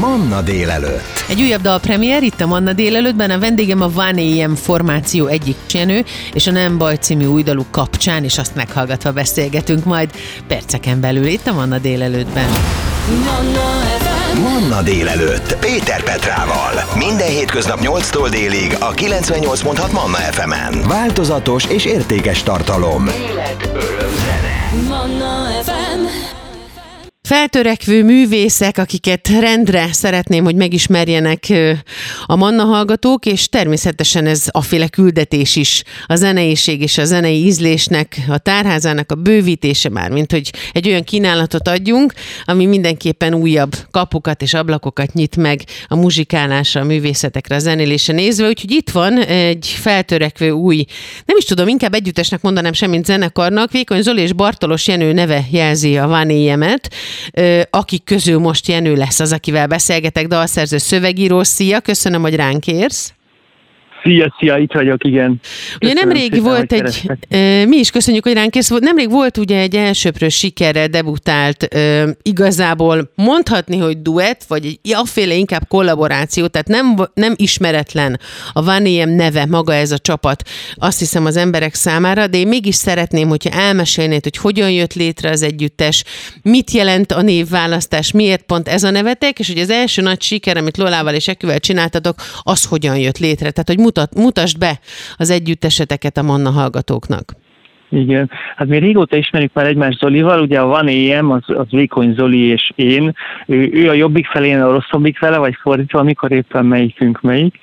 Manna délelőtt. Egy újabb dal premier itt a Manna délelőttben, a vendégem a Van AM formáció egyik csenő, és a Nem Baj című új daluk kapcsán, és azt meghallgatva beszélgetünk majd perceken belül itt a Manna délelőttben. Manna délelőtt. Péter Petrával. Minden hétköznap 8-tól délig a 98.6 Manna FM-en. Változatos és értékes tartalom. Élet, öröm, zene. Manna FM. Feltörekvő művészek, akiket rendre szeretném, hogy megismerjenek a Manna hallgatók, és természetesen ez a féle küldetés is, a zeneiség és a zenei ízlésnek, a tárházának a bővítése már, mint hogy egy olyan kínálatot adjunk, ami mindenképpen újabb kapukat és ablakokat nyit meg a muzsikálásra, a művészetekre, a zenélése nézve, úgyhogy itt van egy feltörekvő új, nem is tudom, inkább együttesnek mondanám semmint zenekarnak, Vékony Zoli és Bartolos Jenő neve jelzi a Van akik közül most Jenő lesz az, akivel beszélgetek, dalszerző szövegíró. Szia, köszönöm, hogy ránk érsz. Szia, szia, itt vagyok, igen. Ugye nemrég szépen, volt egy, e, mi is köszönjük, hogy ránk kész volt, nemrég volt ugye egy elsőprő sikerre debutált, igazából mondhatni, hogy duett, vagy egy afféle inkább kollaboráció, tehát nem, nem ismeretlen a Vaniem neve, maga ez a csapat, azt hiszem az emberek számára, de én mégis szeretném, hogyha elmesélnéd, hogy hogyan jött létre az együttes, mit jelent a névválasztás, miért pont ez a nevetek, és hogy az első nagy siker, amit Lolával és Eküvel csináltatok, az hogyan jött létre. Tehát, hogy mutat, mutasd be az együtteseteket a Manna hallgatóknak. Igen, hát mi régóta ismerjük már egymást Zolival, ugye a Van EM, az, az Vékony Zoli és én, ő, ő a jobbik felé, én a rosszabbik fele, vagy fordítva, amikor éppen melyikünk melyik.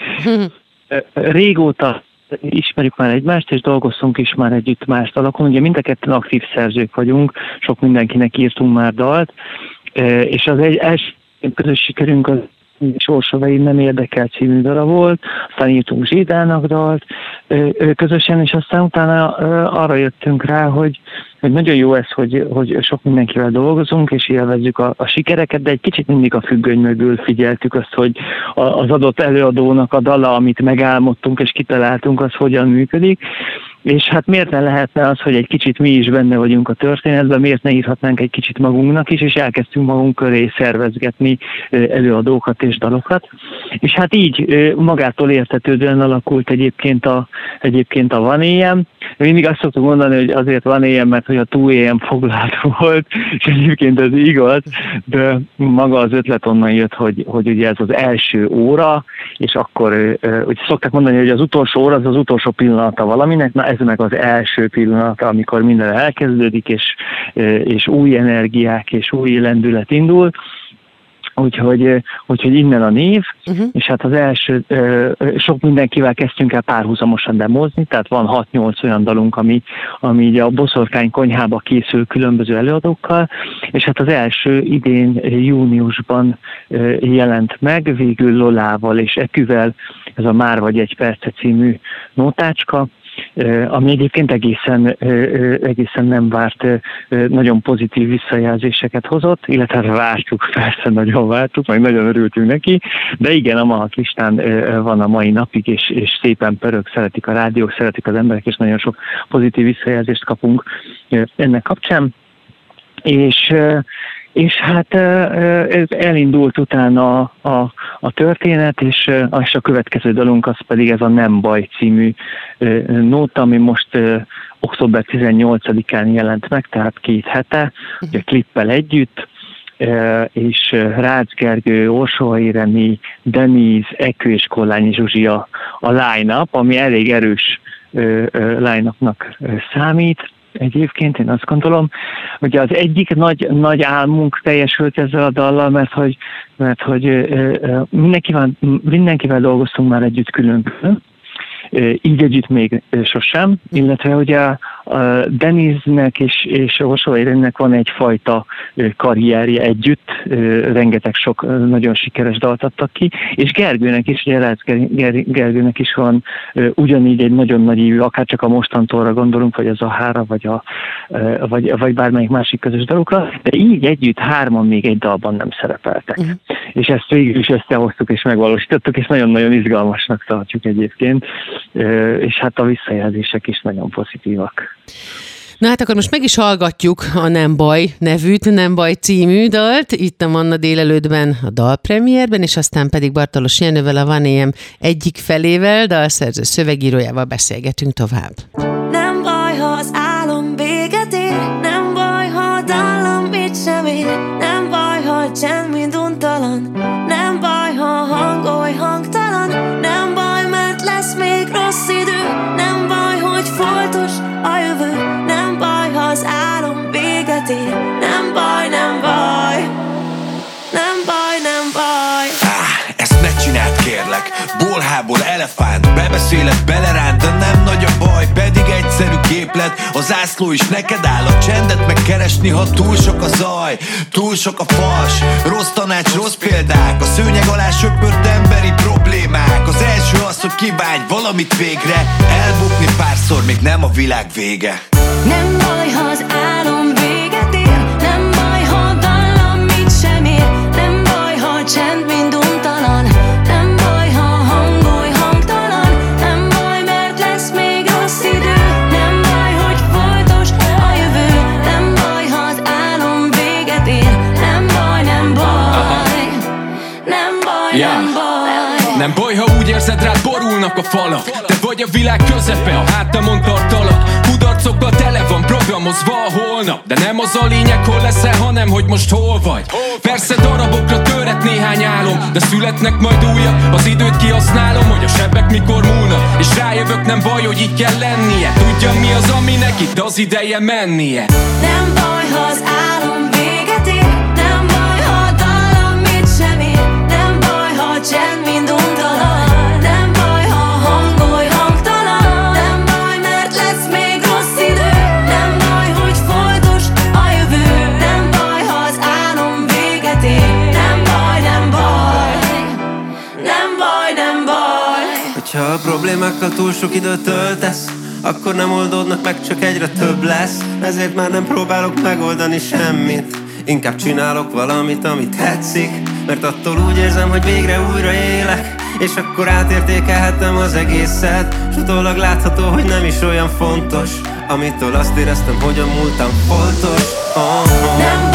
Régóta ismerjük már egymást, és dolgoztunk is már együtt más dalakon. Ugye mind a ketten aktív szerzők vagyunk, sok mindenkinek írtunk már dalt, és az egy első közös sikerünk az Sorsovei nem érdekel című darab volt, aztán írtunk Zsédának dalt közösen, és aztán utána arra jöttünk rá, hogy, hogy nagyon jó ez, hogy, hogy sok mindenkivel dolgozunk, és élvezzük a, a sikereket, de egy kicsit mindig a függöny mögül figyeltük azt, hogy az adott előadónak a dala, amit megálmodtunk és kitaláltunk, az hogyan működik, és hát miért ne lehetne az, hogy egy kicsit mi is benne vagyunk a történetben, miért ne írhatnánk egy kicsit magunknak is, és elkezdtünk magunk köré szervezgetni előadókat és dalokat. És hát így magától értetődően alakult egyébként a, egyébként a Van ilyen. Mindig azt szoktuk mondani, hogy azért van ilyen, mert hogy a túl ilyen foglalt volt, és egyébként ez igaz, de maga az ötlet onnan jött, hogy, hogy ugye ez az első óra, és akkor, hogy szokták mondani, hogy az utolsó óra az az utolsó pillanata valaminek, na ez meg az első pillanata, amikor minden elkezdődik, és, és új energiák és új lendület indul. Úgyhogy, úgyhogy innen a név, uh-huh. és hát az első, sok mindenkivel kezdtünk el párhuzamosan demozni, tehát van 6-8 olyan dalunk, ami, ami így a boszorkány konyhába készül különböző előadókkal, és hát az első idén júniusban jelent meg, végül Lolával és Eküvel, ez a Már vagy egy perce című nótácska, ami egyébként egészen, egészen nem várt, nagyon pozitív visszajelzéseket hozott, illetve vártuk, persze nagyon vártuk, meg nagyon örültünk neki, de igen, a Mahat listán van a mai napig, és, és szépen pörög, szeretik a rádiók, szeretik az emberek, és nagyon sok pozitív visszajelzést kapunk ennek kapcsán. És és hát ez elindult utána a, a, a történet, és, és a következő dalunk az pedig ez a Nem baj című nóta, ami most október 18-án jelent meg, tehát két hete, ugye klippel együtt, és Rácz Gergő, Orsóha Iremi, Deniz, Ekő és Kollányi Zsuzsi a, a line-up, ami elég erős line-upnak számít egyébként, én azt gondolom. Ugye az egyik nagy, nagy álmunk teljesült ezzel a dallal, mert hogy, mert hogy mindenkivel, mindenkivel dolgoztunk már együtt külön így együtt még sosem, illetve ugye a Deniznek és, és Orsó Érennek van egyfajta karrierje együtt, rengeteg sok nagyon sikeres dalt adtak ki, és Gergőnek is, ugye Rácz Gergőnek is van ugyanígy egy nagyon nagy ívű, akár csak a mostantóra gondolunk, vagy az a hára, vagy, a, vagy, vagy bármelyik másik közös dalukra, de így együtt hárman még egy dalban nem szerepeltek. Uh-huh. És ezt végül is összehoztuk és megvalósítottuk, és nagyon-nagyon izgalmasnak tartjuk egyébként és hát a visszajelzések is nagyon pozitívak. Na hát akkor most meg is hallgatjuk a Nem Baj nevűt, Nem Baj című dalt, itt a Manna délelőttben a dalpremierben, és aztán pedig Bartalos Jenővel a Van egyik felével, dalszerző szövegírójával beszélgetünk tovább. Nem baj, ér, nem baj, nem baj, nem baj, nem baj. Ah, ezt ne csináld kérlek. Bolhából elefánt Bebeszélek, beleránt, de nem nagy a baj Pedig egyszerű képlet. A zászló is neked áll A csendet megkeresni, ha túl sok a zaj Túl sok a fals. Rossz tanács, rossz példák A szőnyeg alá söpört emberi problémák. Az első az, hogy kivágy valamit végre Elbukni párszor, még nem a világ vége. Nem baj, ha az álom csend mind untalan Nem baj, ha a hang oly hangtalan. Nem baj, mert lesz még rossz idő. Nem baj, hogy folytos a jövő. Nem baj, ha az álom véget ér. Nem baj, nem baj. Nem baj, Ja. nem baj. Nem baj, ha úgy érzed rád borulnak a falak. Te vagy a világ közepe, a hátamon tart programozva a holnap. De nem az a lényeg, hol leszel, hanem hogy most hol vagy. Persze darabokra töret néhány álom De születnek majd újabb, az időt kihasználom Hogy a sebek mikor múlnak. És rájövök, nem baj, hogy így kell lennie. Tudja mi az, aminek itt az ideje mennie. Nem baj, ha az álom problémákkal túl sok időt töltesz Akkor nem oldódnak meg, csak egyre több lesz. Ezért már nem próbálok megoldani semmit. Inkább csinálok valamit, amit tetszik Mert attól úgy érzem, hogy végre újra élek És akkor átértékelhetem az egészet. S utólag látható, hogy nem is olyan fontos Amitől azt éreztem, hogy a múltam foltos oh, Nem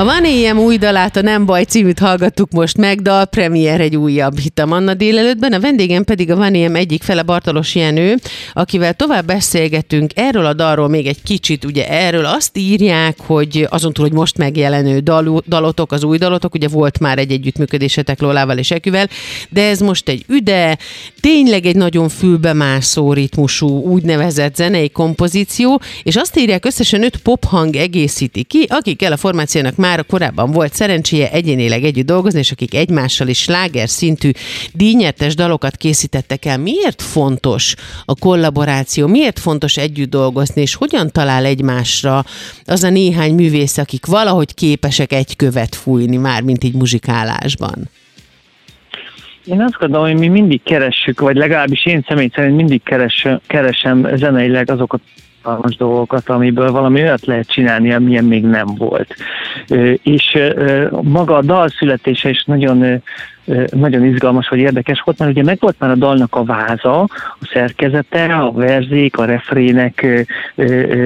A Van AM új dalát, a Nem Baj címűt hallgattuk most meg, dal premier egy újabb hit a Manna délelőttben, a vendégem pedig a Van AM egyik fele Bartalos Jenő, akivel tovább beszélgetünk erről a dalról még egy kicsit, ugye erről azt írják, hogy azon túl, hogy most megjelenő dal, dalotok, az új dalotok, ugye volt már egy együttműködésetek Lolával és Eküvel, de ez most egy üde, tényleg egy nagyon fülbemászó ritmusú úgynevezett zenei kompozíció, és azt írják összesen öt pophang egészíti ki, akikkel a formációnak már korábban volt szerencséje egyénileg együtt dolgozni, és akik egymással is sláger szintű díjnyertes dalokat készítettek el. Miért fontos a kollaboráció? Miért fontos együtt dolgozni, és hogyan talál egymásra az a néhány művész, akik valahogy képesek egy követ fújni már, mint így muzsikálásban? Én azt gondolom, hogy mi mindig keressük, vagy legalábbis én személy szerint mindig keres, keresem zeneileg azokat alkalmas dolgokat, amiből valami olyat lehet csinálni, amilyen még nem volt. És maga a dal születése is nagyon nagyon izgalmas vagy érdekes volt, mert ugye megvolt már a dalnak a váza, a szerkezete, a verzék, a refrének,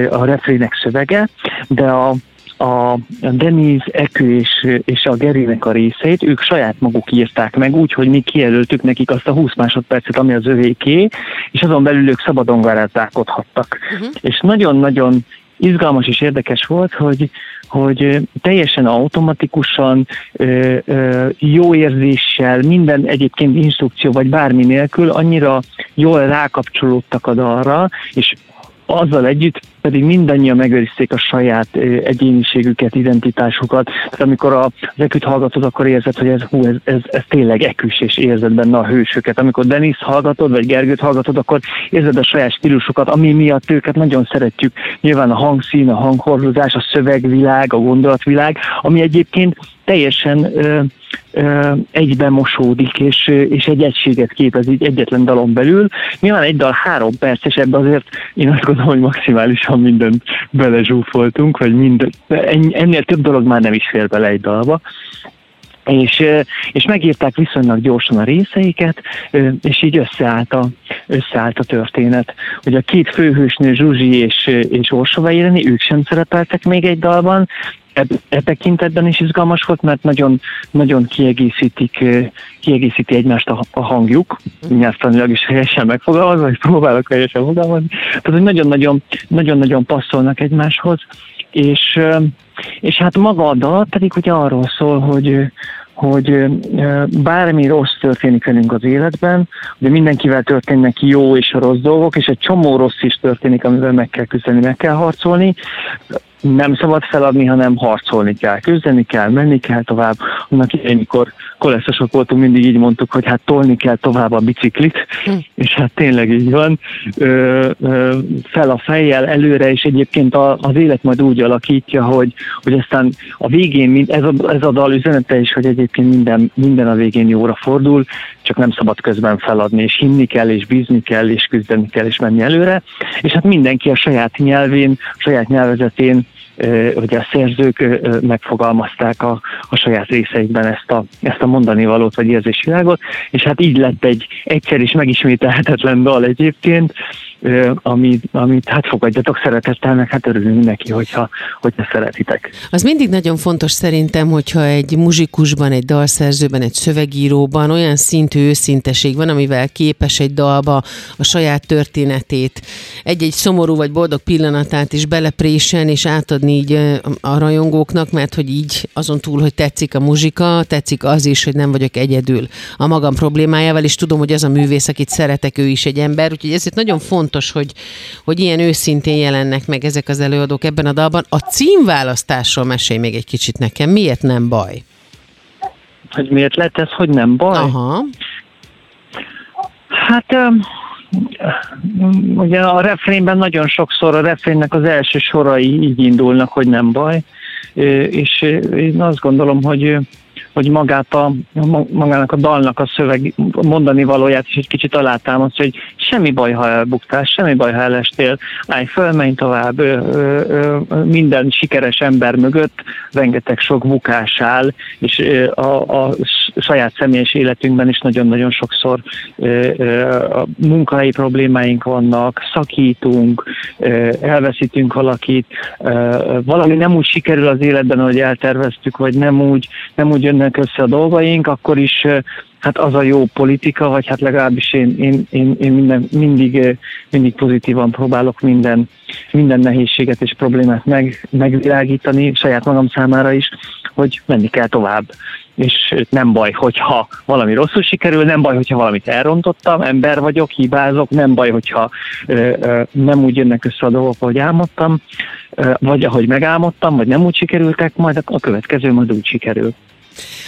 a refrének szövege, de a a Denise Ekő és, és a Gerinek a részét ők saját maguk írták meg, úgy, hogy mi kijelöltük nekik azt a 20 másodpercet, ami az övéké, és azon belül ők szabadon garázdálkodhattak. Uh-huh. És nagyon-nagyon izgalmas és érdekes volt, hogy, hogy teljesen automatikusan, ö, ö, jó érzéssel, minden egyébként instrukció vagy bármi nélkül annyira jól rákapcsolódtak a dalra, és azzal együtt pedig mindannyian megőrizték a saját egyéniségüket, identitásukat. Tehát amikor a, az eküt hallgatod, akkor érzed, hogy ez, hú, ez, ez, ez tényleg eküs, és érzed benne a hősöket. Amikor Denis hallgatod, vagy Gergőt hallgatod, akkor érzed a saját stílusokat, ami miatt őket nagyon szeretjük. Nyilván a hangszín, a hanghordozás, a szövegvilág, a gondolatvilág, ami egyébként teljesen egyben mosódik, és, és egy egységet képez így egyetlen dalon belül. Nyilván egy dal három perc, és ebbe azért én azt gondolom, hogy maximálisan mindent belezsúfoltunk, vagy mind, ennél több dolog már nem is fér bele egy dalba és, és megírták viszonylag gyorsan a részeiket, és így összeállt a, összeállt a történet. Ugye a két főhősnő, Zsuzsi és, és Orsova Ireni, ők sem szerepeltek még egy dalban, e, e tekintetben is izgalmas volt, mert nagyon, nagyon kiegészítik, kiegészíti egymást a, a hangjuk, nyelvtanilag is helyesen megfogalmazva, vagy próbálok helyesen fogalmazni. Tehát, nagyon-nagyon, nagyon-nagyon passzolnak egymáshoz, és, és hát maga a dal pedig ugye arról szól, hogy, hogy bármi rossz történik velünk az életben, ugye mindenkivel történnek jó és rossz dolgok, és egy csomó rossz is történik, amivel meg kell küzdeni, meg kell harcolni, nem szabad feladni, hanem harcolni kell, küzdeni kell, menni kell tovább. Annak idején, mikor koleszosok voltunk, mindig így mondtuk, hogy hát tolni kell tovább a biciklit, hm. és hát tényleg így van. Ö, ö, fel a fejjel előre, és egyébként a, az élet majd úgy alakítja, hogy, hogy aztán a végén, mind, ez, a, ez a dal üzenete is, hogy egyébként minden, minden a végén jóra fordul, csak nem szabad közben feladni, és hinni kell, és bízni kell, és küzdeni kell, és menni előre. És hát mindenki a saját nyelvén, a saját nyelvezetén ugye a szerzők megfogalmazták a, a saját részeikben ezt a, ezt a mondani valót vagy érzésvilágot, és hát így lett egy egyszer is megismételhetetlen dal egyébként, amit, amit hát fogadjatok szeretettel, meg hát örülünk neki, hogyha, hogyha szeretitek. Az mindig nagyon fontos szerintem, hogyha egy muzsikusban, egy dalszerzőben, egy szövegíróban olyan szintű őszinteség van, amivel képes egy dalba a saját történetét, egy-egy szomorú vagy boldog pillanatát is beleprésen és átadni így a rajongóknak, mert hogy így azon túl, hogy tetszik a muzsika, tetszik az is, hogy nem vagyok egyedül a magam problémájával, és tudom, hogy az a művész, akit szeretek, ő is egy ember, úgyhogy ezért nagyon fontos fontos, hogy, hogy ilyen őszintén jelennek meg ezek az előadók ebben a dalban. A címválasztásról mesélj még egy kicsit nekem. Miért nem baj? Hogy miért lett ez, hogy nem baj? Aha. Hát ugye a refrénben nagyon sokszor a refrénnek az első sorai így indulnak, hogy nem baj, és én azt gondolom, hogy hogy magát a, magának a dalnak a szöveg mondani valóját is egy kicsit alátámaszt, hogy semmi baj, ha elbuktál, semmi baj, ha elestél, állj föl, menj tovább, ö, ö, ö, minden sikeres ember mögött rengeteg sok bukás áll, és ö, a, a saját személyes életünkben is nagyon-nagyon sokszor ö, ö, a munkahelyi problémáink vannak, szakítunk, ö, elveszítünk valakit, ö, valami nem úgy sikerül az életben, ahogy elterveztük, vagy nem úgy, nem úgy jönnek jönnek össze a dolgaink, akkor is hát az a jó politika, vagy hát legalábbis én, én, én, én minden, mindig, mindig pozitívan próbálok minden, minden nehézséget és problémát meg, megvilágítani saját magam számára is, hogy menni kell tovább. És nem baj, hogyha valami rosszul sikerül, nem baj, hogyha valamit elrontottam, ember vagyok, hibázok, nem baj, hogyha ö, ö, nem úgy jönnek össze a dolgok, ahogy álmodtam, ö, vagy ahogy megálmodtam, vagy nem úgy sikerültek, majd a következő majd úgy sikerül.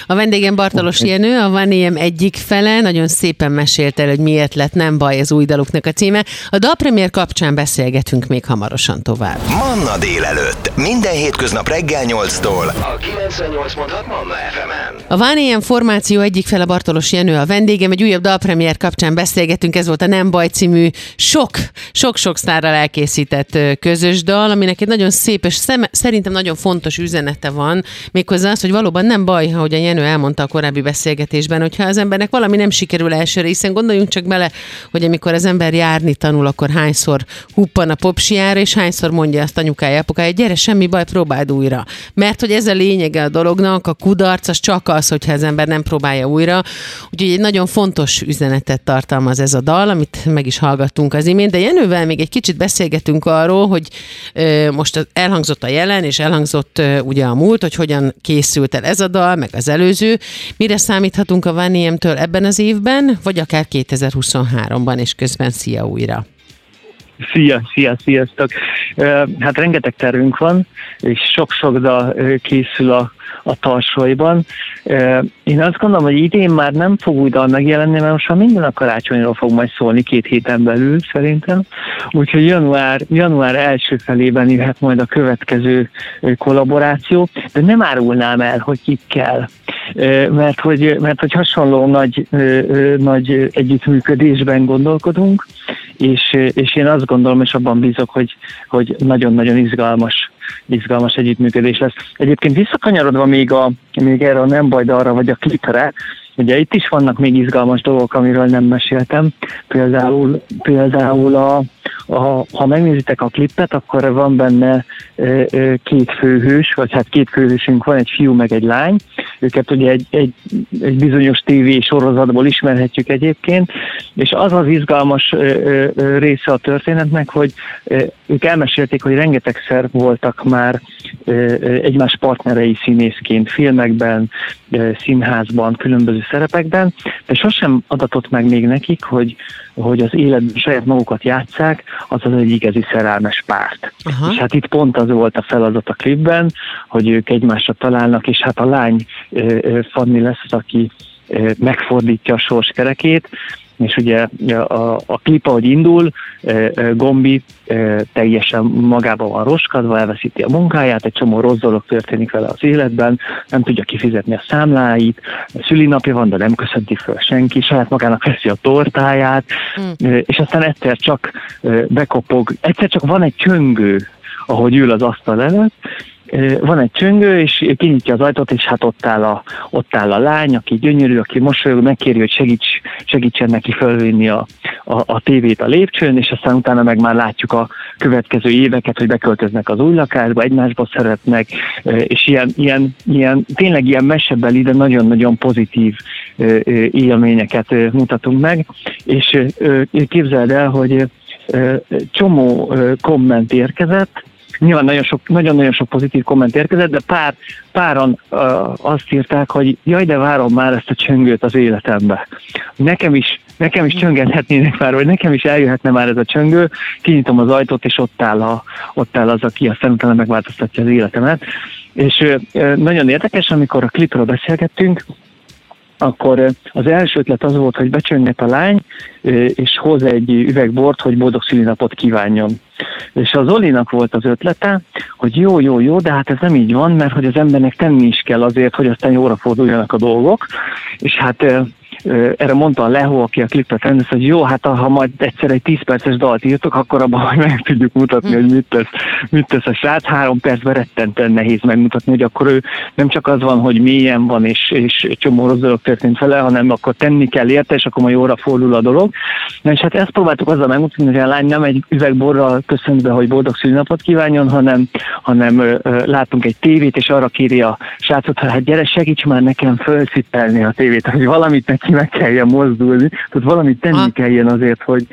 A vendégem Bartalos Jenő, a Van Iem egyik fele, nagyon szépen mesélt el, hogy miért lett nem baj az új daluknak a címe. A dalpremiér kapcsán beszélgetünk még hamarosan tovább. Manna délelőtt, minden hétköznap reggel 8-tól. A 98.6 Manna FM-en. A Van Iem formáció egyik fele Bartalos Jenő, a vendégem, egy újabb dalpremiér kapcsán beszélgetünk, ez volt a Nem baj című sok, sok-sok sztárral elkészített közös dal, aminek egy nagyon szép és szem, szerintem nagyon fontos üzenete van, méghozzá az, hogy valóban nem baj, ahogy a Jenő elmondta a korábbi beszélgetésben, hogyha az embernek valami nem sikerül elsőre, hiszen gondoljunk csak bele, hogy amikor az ember járni tanul, akkor hányszor huppan a popsiára, és hányszor mondja azt anyukája, apukája, gyere, semmi baj, próbáld újra. Mert hogy ez a lényege a dolognak, a kudarc az csak az, hogyha az ember nem próbálja újra. Úgyhogy egy nagyon fontos üzenetet tartalmaz ez a dal, amit meg is hallgattunk az imént, de Jenővel még egy kicsit beszélgetünk arról, hogy ö, most elhangzott a jelen, és elhangzott ö, ugye a múlt, hogy hogyan készült el ez a dal, meg az előző. Mire számíthatunk a Van től ebben az évben, vagy akár 2023-ban, és közben szia újra. Szia, szia, sziasztok! Hát rengeteg terünk van, és sok-sok készül a, a tarsolyban. Én azt gondolom, hogy idén már nem fog új dal megjelenni, mert most már minden a karácsonyról fog majd szólni két héten belül szerintem. Úgyhogy január, január első felében jöhet majd a következő kollaboráció, de nem árulnám el, hogy kikkel mert hogy, mert hogy hasonló nagy, nagy együttműködésben gondolkodunk, és, és én azt gondolom, és abban bízok, hogy, hogy nagyon-nagyon izgalmas, izgalmas együttműködés lesz. Egyébként visszakanyarodva még, a, még erre a nem baj, de arra vagy a klipre, Ugye itt is vannak még izgalmas dolgok, amiről nem meséltem. Például, például a, a, ha megnézitek a klippet, akkor van benne két főhős, vagy hát két főhősünk van, egy fiú meg egy lány. Őket ugye egy, egy, egy bizonyos tévé sorozatból ismerhetjük egyébként, és az az izgalmas része a történetnek, hogy ők elmesélték, hogy rengetegszer voltak már egymás partnerei színészként, filmekben, színházban, különböző szerepekben, de sosem adatott meg még nekik, hogy, hogy az életben saját magukat játszák, az az egy igazi szerelmes párt. Aha. És hát itt pont az volt a feladat a klipben, hogy ők egymásra találnak, és hát a lány Fanni lesz az, aki megfordítja a sors kerekét, és ugye a, a klip, ahogy indul, Gombi teljesen magában van roskadva, elveszíti a munkáját, egy csomó rossz dolog történik vele az életben, nem tudja kifizetni a számláit, a szülinapja van, de nem köszönti föl senki, saját magának veszi a tortáját, mm. és aztán egyszer csak bekopog, egyszer csak van egy csöngő, ahogy ül az asztal előtt, van egy csöngő, és kinyitja az ajtót, és hát ott áll a, ott áll a lány, aki gyönyörű, aki mosolyog, megkéri, hogy segíts, segítsen neki fölvinni a, a, a tévét a lépcsőn, és aztán utána meg már látjuk a következő éveket, hogy beköltöznek az új lakásba, egymásba szeretnek, és ilyen, ilyen, ilyen tényleg ilyen mesebeli, de nagyon-nagyon pozitív élményeket mutatunk meg, és képzeld el, hogy csomó komment érkezett, Nyilván nagyon sok, nagyon-nagyon sok pozitív komment érkezett, de pár, páran uh, azt írták, hogy jaj, de várom már ezt a csöngőt az életembe. Nekem is, nekem is csöngethetnének már, vagy nekem is eljöhetne már ez a csöngő, kinyitom az ajtót, és ott áll, a, ott áll az, aki aztán utána megváltoztatja az életemet. És nagyon érdekes, amikor a klipről beszélgettünk, akkor az első ötlet az volt, hogy becsönget a lány, és hoz egy üvegbort, hogy boldog szülinapot kívánjon. És az Olinak volt az ötlete, hogy jó, jó, jó, de hát ez nem így van, mert hogy az embernek tenni is kell azért, hogy aztán jóra forduljanak a dolgok, és hát erre mondta a Leho, aki a klipet rendez, hogy jó, hát ha majd egyszer egy 10 perces dalt írtok, akkor abban majd meg tudjuk mutatni, hogy mit tesz, mit tesz a srác. Három percben rettentően nehéz megmutatni, hogy akkor ő nem csak az van, hogy mélyen van, és, és csomó rossz dolog történt vele, hanem akkor tenni kell érte, és akkor majd jóra fordul a dolog. Na és hát ezt próbáltuk azzal megmutatni, hogy a lány nem egy üvegborral köszönt be, hogy boldog szülinapot kívánjon, hanem, hanem ö, ö, látunk egy tévét, és arra kéri a srácot, hogy hát gyere, segíts már nekem fölszipelni a tévét, hogy valamit neki meg kelljen mozdulni, tehát valamit tenni ha. kelljen azért, hogy,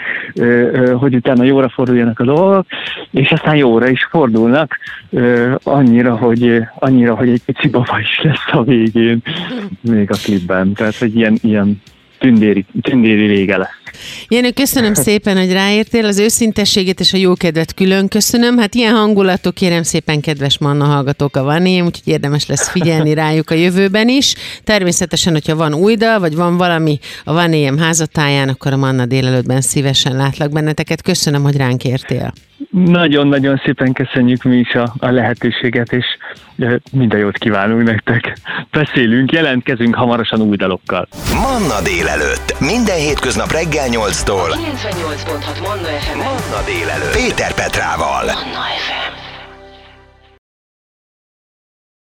hogy utána jóra forduljanak a dolgok, és aztán jóra is fordulnak, annyira, hogy, annyira, hogy egy pici baba is lesz a végén, még a klipben. Tehát, hogy ilyen, ilyen tündéri, tündéri vége lesz. Jenő, köszönöm szépen, hogy ráértél, az őszintességet és a jókedvet külön köszönöm. Hát ilyen hangulatok, kérem szépen, kedves Manna hallgatók a van úgyhogy érdemes lesz figyelni rájuk a jövőben is. Természetesen, hogyha van új dal, vagy van valami a van házatáján, akkor a Manna délelőttben szívesen látlak benneteket. Köszönöm, hogy ránk értél. Nagyon-nagyon szépen köszönjük mi is a, a lehetőséget, és minden jót kívánunk nektek. Beszélünk, jelentkezünk hamarosan új dalokkal. Manna délelőtt. Minden hétköznap reggel 8-tól. 98.6 Manna FM. Manna délelőtt. Péter Petrával. Manna FM.